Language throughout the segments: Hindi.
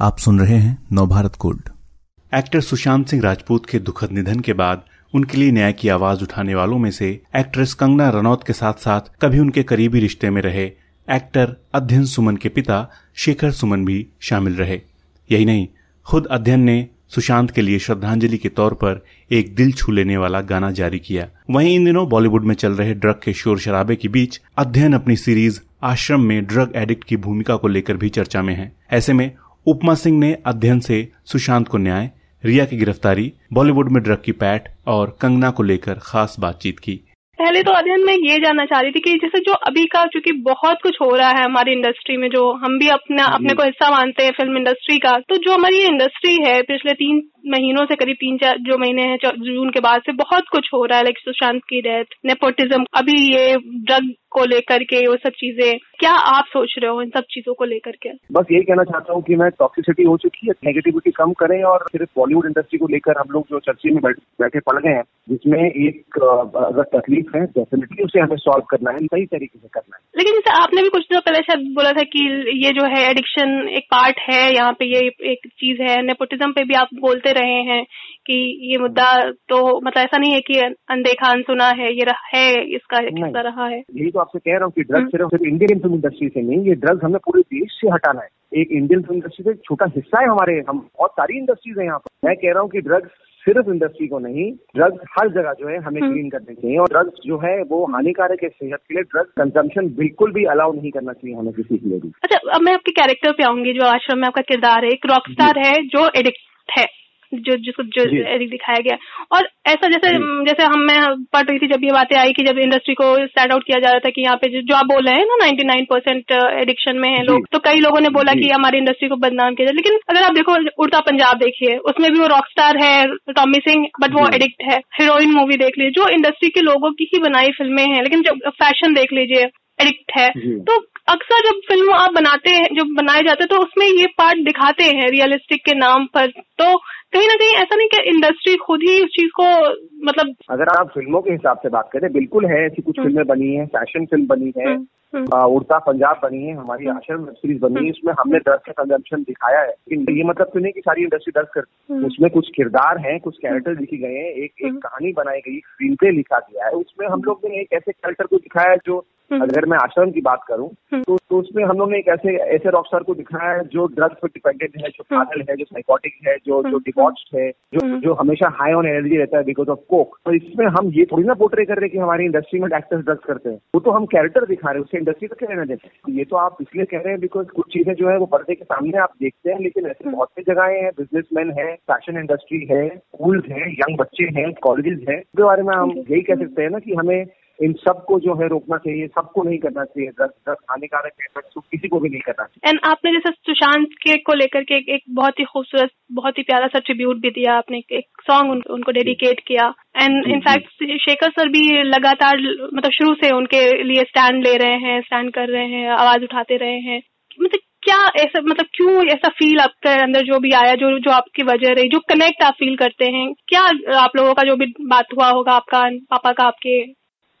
आप सुन रहे हैं नवभारत गोल्ड एक्टर सुशांत सिंह राजपूत के दुखद निधन के बाद उनके लिए न्याय की आवाज़ उठाने वालों में से एक्ट्रेस कंगना रनौत के साथ साथ कभी उनके करीबी रिश्ते में रहे। एक्टर अध्ययन सुमन के पिता शेखर सुमन भी शामिल रहे। यही नहीं, खुद अध्ययन ने सुशांत के लिए श्रद्धांजलि के तौर पर एक दिल छू लेने वाला गाना जारी किया। वहीं इन दिनों बॉलीवुड में चल रहे ड्रग के शोर शराबे के बीच अध्ययन अपनी सीरीज़ आश्रम में ड्रग एडिक्ट की भूमिका को लेकर भी चर्चा में है। ऐसे में उपमा सिंह ने अध्ययन से सुशांत को न्याय रिया की गिरफ्तारी बॉलीवुड में ड्रग की पैठ और कंगना को लेकर खास बातचीत की। पहले तो अध्ययन में ये जानना चाह रही थी कि जैसे जो अभी का चूँकि बहुत कुछ हो रहा है हमारी इंडस्ट्री में जो हम भी अपना अपने को हिस्सा मानते हैं फ़िल्म इंडस्ट्री का तो जो हमारी इंडस्ट्री है पिछले तीन महीनों से करीब तीन चार जो महीने हैं जून के बाद से बहुत कुछ हो रहा है लाइक सुशांत की डेथ नेपोटिज्म अभी ये ड्रग को लेकर के वो सब चीज़ें क्या आप सोच रहे हो इन सब चीज़ों को लेकर के? बस यही कहना चाहता हूँ कि मैं टॉक्सिसिटी हो चुकी है नेगेटिविटी कम करें और सिर्फ़ बॉलीवुड इंडस्ट्री को लेकर हम लोग जो चर्चे में बैठे पड़ गए हैं जिसमें एक अगर तकलीफ़ है डेफिनेटली उसे हमें सॉल्व करना है सही तरीके से करना है। लेकिन जैसे आपने भी कुछ दिनों पहले शायद बोला था कि ये जो है एडिक्शन एक पार्ट है यहाँ पे ये एक चीज़ है नेपोटिज्म पे भी आप बोलते रहे हैं कि ये मुद्दा तो मतलब ऐसा नहीं है कि अनदेखा अनसुना है ये है इसका हिस्सा रहा है? यही तो आपसे कह रहा हूँ कि ड्रग्स सिर्फ़ सिर्फ़ इंडियन फ़िल्म इंडस्ट्री से नहीं ये ड्रग्स हमें पूरे देश से हटाना है। एक इंडियन फ़िल्म इंडस्ट्री से छोटा हिस्सा है हमारे हम बहुत सारी इंडस्ट्रीज़ है यहाँ पर। मैं कह रहा हूँ कि ड्रग्स सिर्फ़ इंडस्ट्री को नहीं ड्रग्स हर जगह जो है हमें क्लीन करने चाहिए और ड्रग्स जो है वो हानिकारक है सेहत के लिए ड्रग्स कंजम्पशन बिल्कुल भी अलाउ नहीं करना चाहिए हमें किसी के लिए भी। अच्छा अब मैं आपके कैरेक्टर पे आऊँगी जो आश्रम में आपका किरदार है। एक रॉक स्टार है जो एडिक्ट है। जो जिसको जो दिखाया गया। और ऐसा जैसे जैसे हम मैं पढ़ रही थी जब ये बातें आई कि जब इंडस्ट्री को स्टैंड आउट किया जा रहा था कि यहाँ पे जो आप बोल रहे हैं ना 99 परसेंट एडिक्शन में है लोग तो कई लोगों ने बोला कि हमारी इंडस्ट्री को बदनाम किया जाए। लेकिन अगर आप देखो उड़ता पंजाब देखिए उसमें भी वो रॉक स्टार है टॉमी सिंह बट वो एडिक्ट है। हीरोइन मूवी देख लीजिए जो इंडस्ट्री के लोगों की ही बनाई फ़िल्में हैं। लेकिन जब फ़ैशन देख लीजिए एडिक्ट है। तो अक्सर जब फ़िल्म आप बनाते हैं जब बनाए जाते हैं तो उसमें ये पार्ट दिखाते हैं रियलिस्टिक के नाम पर। तो कहीं ना कहीं ऐसा नहीं कि इंडस्ट्री खुद ही उस चीज़ को मतलब अगर आप फ़िल्मों के हिसाब से बात करें बिल्कुल है ऐसी कुछ हम्म। फ़िल्में बनी है फ़ैशन फ़िल्म बनी है हम्म, हम्म। उड़ता पंजाब बनी है हमारी आश्रम वेब सीरीज़ बनी है इसमें हमने ड्रग्स का कंजम्पन दिखाया है। लेकिन ये मतलब तो नहीं कि सारी इंडस्ट्री ड्रग्स कर उसमें कुछ किरदार हैं कुछ कैरेक्टर लिखे गए हैं एक एक कहानी बनाई गई स्क्रीन पे लिखा गया है उसमें हम लोग ने एक ऐसे कैरेक्टर को दिखाया है जो। अगर मैं आश्रम की बात करूँ हम्म। तो, तो उसमें हम लोग ने एक ऐसे ऐसे रॉक स्टार को दिखाया है जो ड्रग्स पर डिपेंडेंट है जो हम्म। पागल है जो साइकोटिक है जो जो डिवॉच है जो जो हमेशा हाई ऑन एनर्जी रहता है बिकॉज़ ऑफ़ कोक तो इसमें हम ये थोड़ी ना पोर्ट्रे कर रहे हैं कि हमारी इंडस्ट्री में एक्टर्स ड्रग्स करते हैं। वो तो हम कैरेक्टर दिखा रहे हैं उससे इंडस्ट्री का क्या रहना देते हैं? ये तो आप इसलिए कह रहे हैं बिकॉज़ कुछ चीज़ें जो है वो पर्दे के सामने आप देखते हैं लेकिन ऐसे बहुत सी जगह हैं बिजनेसमैन है फ़ैशन इंडस्ट्री है स्कूल है यंग बच्चे हैं कॉलेजेस हैं उसके बारे में हम यही कह सकते हैं ना कि हमें इन सबको जो है रोकना चाहिए सबको नहीं करना चाहिए ड्रग्स ड्रग्स हानिकारक है ड्रग्स तो किसी को भी नहीं करना चाहिए। एंड आपने जैसे सुशांत के को लेकर के एक, एक बहुत ही खूबसूरत बहुत ही प्यारा सा ट्रिब्यूट भी दिया आपने एक सॉन्ग उन, उनको डेडिकेट किया। एंड इनफैक्ट शेखर सर भी लगातार मतलब शुरू से उनके लिए स्टैंड ले रहे हैं स्टैंड कर रहे हैं आवाज़ उठाते रहे हैं। मतलब क्या ऐसा मतलब क्यों ऐसा फील आपके अंदर जो भी आया जो जो आपकी वजह रही जो कनेक्ट आप फील करते हैं? क्या आप लोगों का जो भी बात हुआ होगा आपका पापा का आपके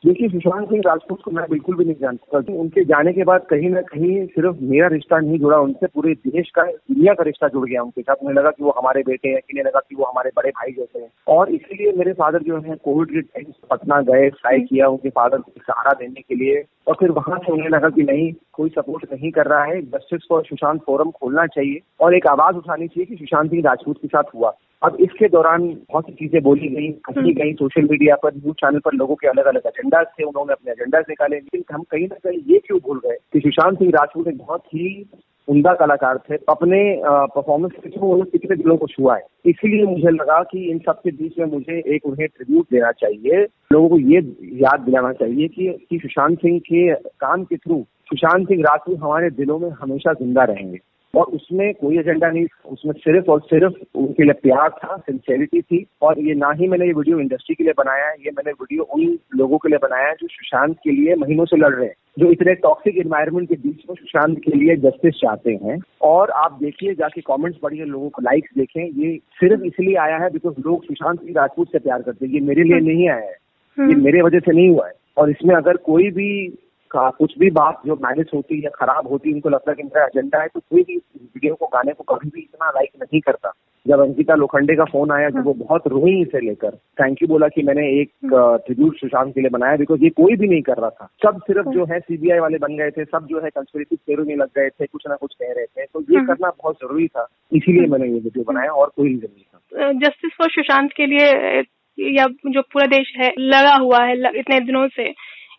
देखिए सुशांत सिंह राजपूत को मैं बिल्कुल भी नहीं जानता उनके जाने के बाद कहीं ना कहीं सिर्फ़ मेरा रिश्ता नहीं जुड़ा उनसे पूरे देश का दुनिया का रिश्ता जुड़ गया उनके साथ। मुझे लगा कि वो हमारे बेटे हैं किन्हें लगा कि वो हमारे बड़े भाई जैसे हैं। और इसीलिए मेरे फादर जो है कोविड के टाइम पटना गए ट्राई किया उनके फादर को सहारा देने के लिए। और फिर वहाँ से उन्हें लगा कि नहीं कोई सपोर्ट नहीं कर रहा है। जस्टिस फॉर सुशांत फोरम खोलना चाहिए। और एक आवाज़ उठानी चाहिए कि सुशांत सिंह राजपूत के साथ हुआ। अब इसके दौरान बहुत सी चीज़ें बोली गई हम्म। गई सोशल मीडिया पर न्यूज़ चैनल पर लोगों के अलग अलग एजेंडाज थे उन्होंने अपने एजेंडाज निकाले। लेकिन हम कहीं ना कहीं ये क्यों भूल गए कि सुशांत सिंह राजपूत एक बहुत ही उमदा कलाकार थे अपने परफॉर्मेंस के थ्रू उन्होंने कितने दिलों को छुआ है। इसीलिए मुझे लगा कि इन सब के बीच में मुझे एक उन्हें ट्रिब्यूट देना चाहिए लोगों को ये याद दिलाना चाहिए कि, कि सुशांत सिंह के काम के थ्रू सुशांत सिंह राजपूत हमारे दिलों में हमेशा ज़िंदा रहेंगे। और उसमें कोई एजेंडा नहीं उसमें सिर्फ़ और सिर्फ़ उनके लिए प्यार था सिंसेरिटी थी। और ये ना ही मैंने ये वीडियो इंडस्ट्री के लिए बनाया है ये मैंने वीडियो उन लोगों के लिए बनाया है जो सुशांत के लिए महीनों से लड़ रहे हैं जो इतने टॉक्सिक इन्वायरमेंट के बीच में सुशांत के लिए जस्टिस चाहते हैं। और आप देखिए जाके कमेंट्स पढ़िए लोगों को लाइक्स देखें ये सिर्फ़ इसलिए आया है बिकॉज़ लोग सुशांत सिंह राजपूत से प्यार करते हैं। ये मेरे लिए नहीं आया है। ये हम्म। मेरे वजह से नहीं हुआ है। और इसमें अगर कोई भी का कुछ भी बात जो मैनेज होती या खराब होती है उनको लगता है कि मेरा एजेंडा है तो कोई भी वीडियो को गाने को कभी भी इतना लाइक नहीं करता। जब अंकिता लोखंडे का फ़ोन आया जब वो बहुत रोई इसे लेकर। थैंक यू बोला कि मैंने एक ट्रिब्यूट सुशांत के लिए बनाया बिकॉज़ ये कोई भी नहीं कर रहा था। सब सिर्फ़ जो है सीबीआई वाले बन गए थे सब जो है कंस्पिरेसी थ्योरी में लग गए थे कुछ ना कुछ कह रहे थे। तो ये करना बहुत ज़रूरी था इसीलिए मैंने ये वीडियो बनाया और कोई रीजन नहीं था। जस्टिस फॉर सुशांत के लिए या जो पूरा देश है लगा हुआ है इतने दिनों से।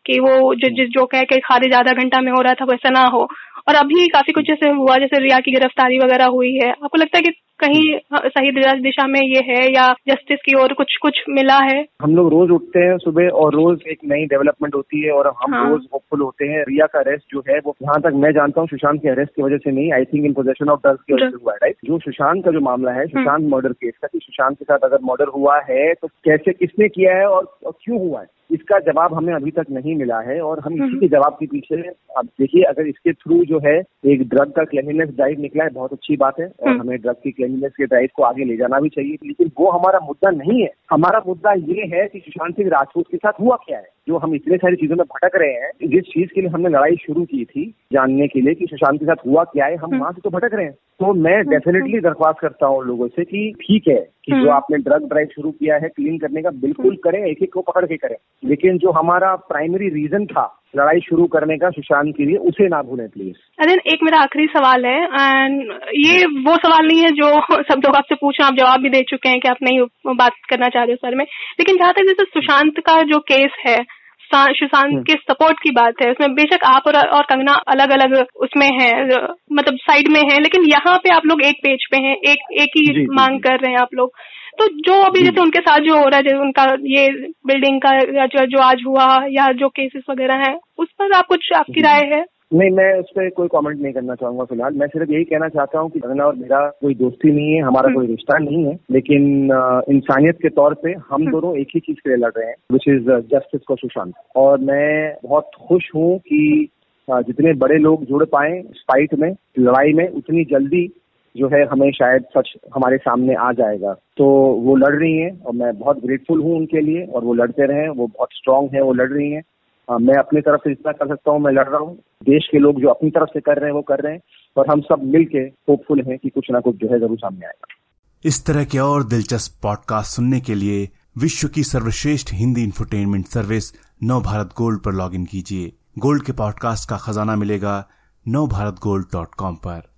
कि वो जो, जिस, जो कह के खारिज आधा घंटा में हो रहा था, वैसा ना हो। और अभी काफ़ी कुछ जैसे हुआ, जैसे रिया की गिरफ्तारी वगैरह हुई है। आपको लगता है कि कहीं सही दिशा में ये है या जस्टिस की ओर कुछ कुछ मिला है हम लोग रोज उठते हैं सुबह और रोज एक नई डेवलपमेंट होती है और हम हाँ। रोज होपफुल होते हैं रिया का अरेस्ट जो है वो जहाँ तक मैं जानता हूँ सुशांत के अरेस्ट की वजह से नहीं I think in possession of drugs की वजह से हुआ है राइट जो सुशांत का जो मामला है हम्म। सुशांत मर्डर केस का कि सुशांत के साथ अगर मर्डर हुआ है तो कैसे किसने किया है और क्यों हुआ है इसका जवाब हमें अभी तक नहीं मिला है और हम इसी हम्म। के जवाब के पीछे अब देखिए अगर इसके थ्रू जो है एक ड्रग का क्लेमिनेस ड्राइव निकला है बहुत अच्छी बात है और हम्म। हमें ड्रग की क्लेमिनेस के ड्राइव को आगे ले जाना भी चाहिए। लेकिन वो हमारा मुद्दा नहीं है। हमारा मुद्दा ये है कि सुशांत सिंह राजपूत के साथ हुआ क्या है? जो हम इतने सारी चीज़ों में भटक रहे हैं जिस चीज़ के लिए हमने लड़ाई शुरू की थी जानने के लिए कि सुशांत के साथ हुआ क्या है हम हम्म। वहाँ से तो भटक रहे हैं। तो मैं डेफिनेटली दरख्वास्त करता हूँ लोगों से कि ठीक है कि जो आपने ड्रग ड्राइव शुरू किया है क्लीन करने का बिल्कुल करें एक एक को पकड़ के करें। लेकिन जो हमारा प्राइमरी रीजन था लड़ाई शुरू करने का सुशांत के लिए उसे ना भूलें प्लीज़ अरे एक मेरा आखिरी सवाल है एंड ये वो सवाल नहीं है जो सब लोग आपसे पूछे आप जवाब भी दे चुके हैं कि आप नहीं बात करना चाह रहे हो सर में। लेकिन जहाँ तक जैसे सुशांत का जो केस है सुशांत हम्म। के सपोर्ट की बात है उसमें बेशक आप और, और कंगना अलग अलग उसमें है मतलब साइड में है लेकिन यहाँ पे आप लोग एक पेज पे हैं एक एक ही मांग कर रहे हैं आप लोग। तो जो अभी जैसे उनके साथ जो हो रहा है जैसे उनका ये बिल्डिंग का जो, जो आज हुआ या जो केसेस वगैरह हैं उस पर आप कुछ आपकी राय है? नहीं मैं उस पर कोई कमेंट नहीं करना चाहूँगा फ़िलहाल। मैं सिर्फ़ यही कहना चाहता हूँ कि गंगना और मेरा कोई दोस्ती नहीं है हमारा हम्म। कोई रिश्ता नहीं है लेकिन इंसानियत के तौर पे हम हम्म। दोनों एक ही चीज़ के लिए लड़ रहे हैं which is justice for Sushant. और मैं बहुत खुश हूँ कि जितने बड़े लोग जुड़ पाए इस फाइट में लड़ाई में उतनी जल्दी जो है हमें शायद सच हमारे सामने आ जाएगा। तो वो लड़ रही हैं और मैं बहुत ग्रेटफुल हूँ उनके लिए और वो लड़ते रहे, वो बहुत स्ट्रांग है, वो लड़ रही हैं। मैं अपनी तरफ़ से जितना कर सकता हूँ, मैं लड़ रहा हूँ। देश के लोग जो अपनी तरफ़ से कर रहे हैं, वो कर रहे हैं और हम सब मिल के होपफुल हैं कि कुछ ना कुछ जो है ज़रूर सामने आएगा। इस तरह के और दिलचस्प पॉडकास्ट सुनने के लिए विश्व की सर्वश्रेष्ठ Hindi infotainment service Navbharat gold पर लॉग कीजिए। गोल्ड के पॉडकास्ट का खजाना मिलेगा नव भारत गोल्ड डॉट कॉम पर।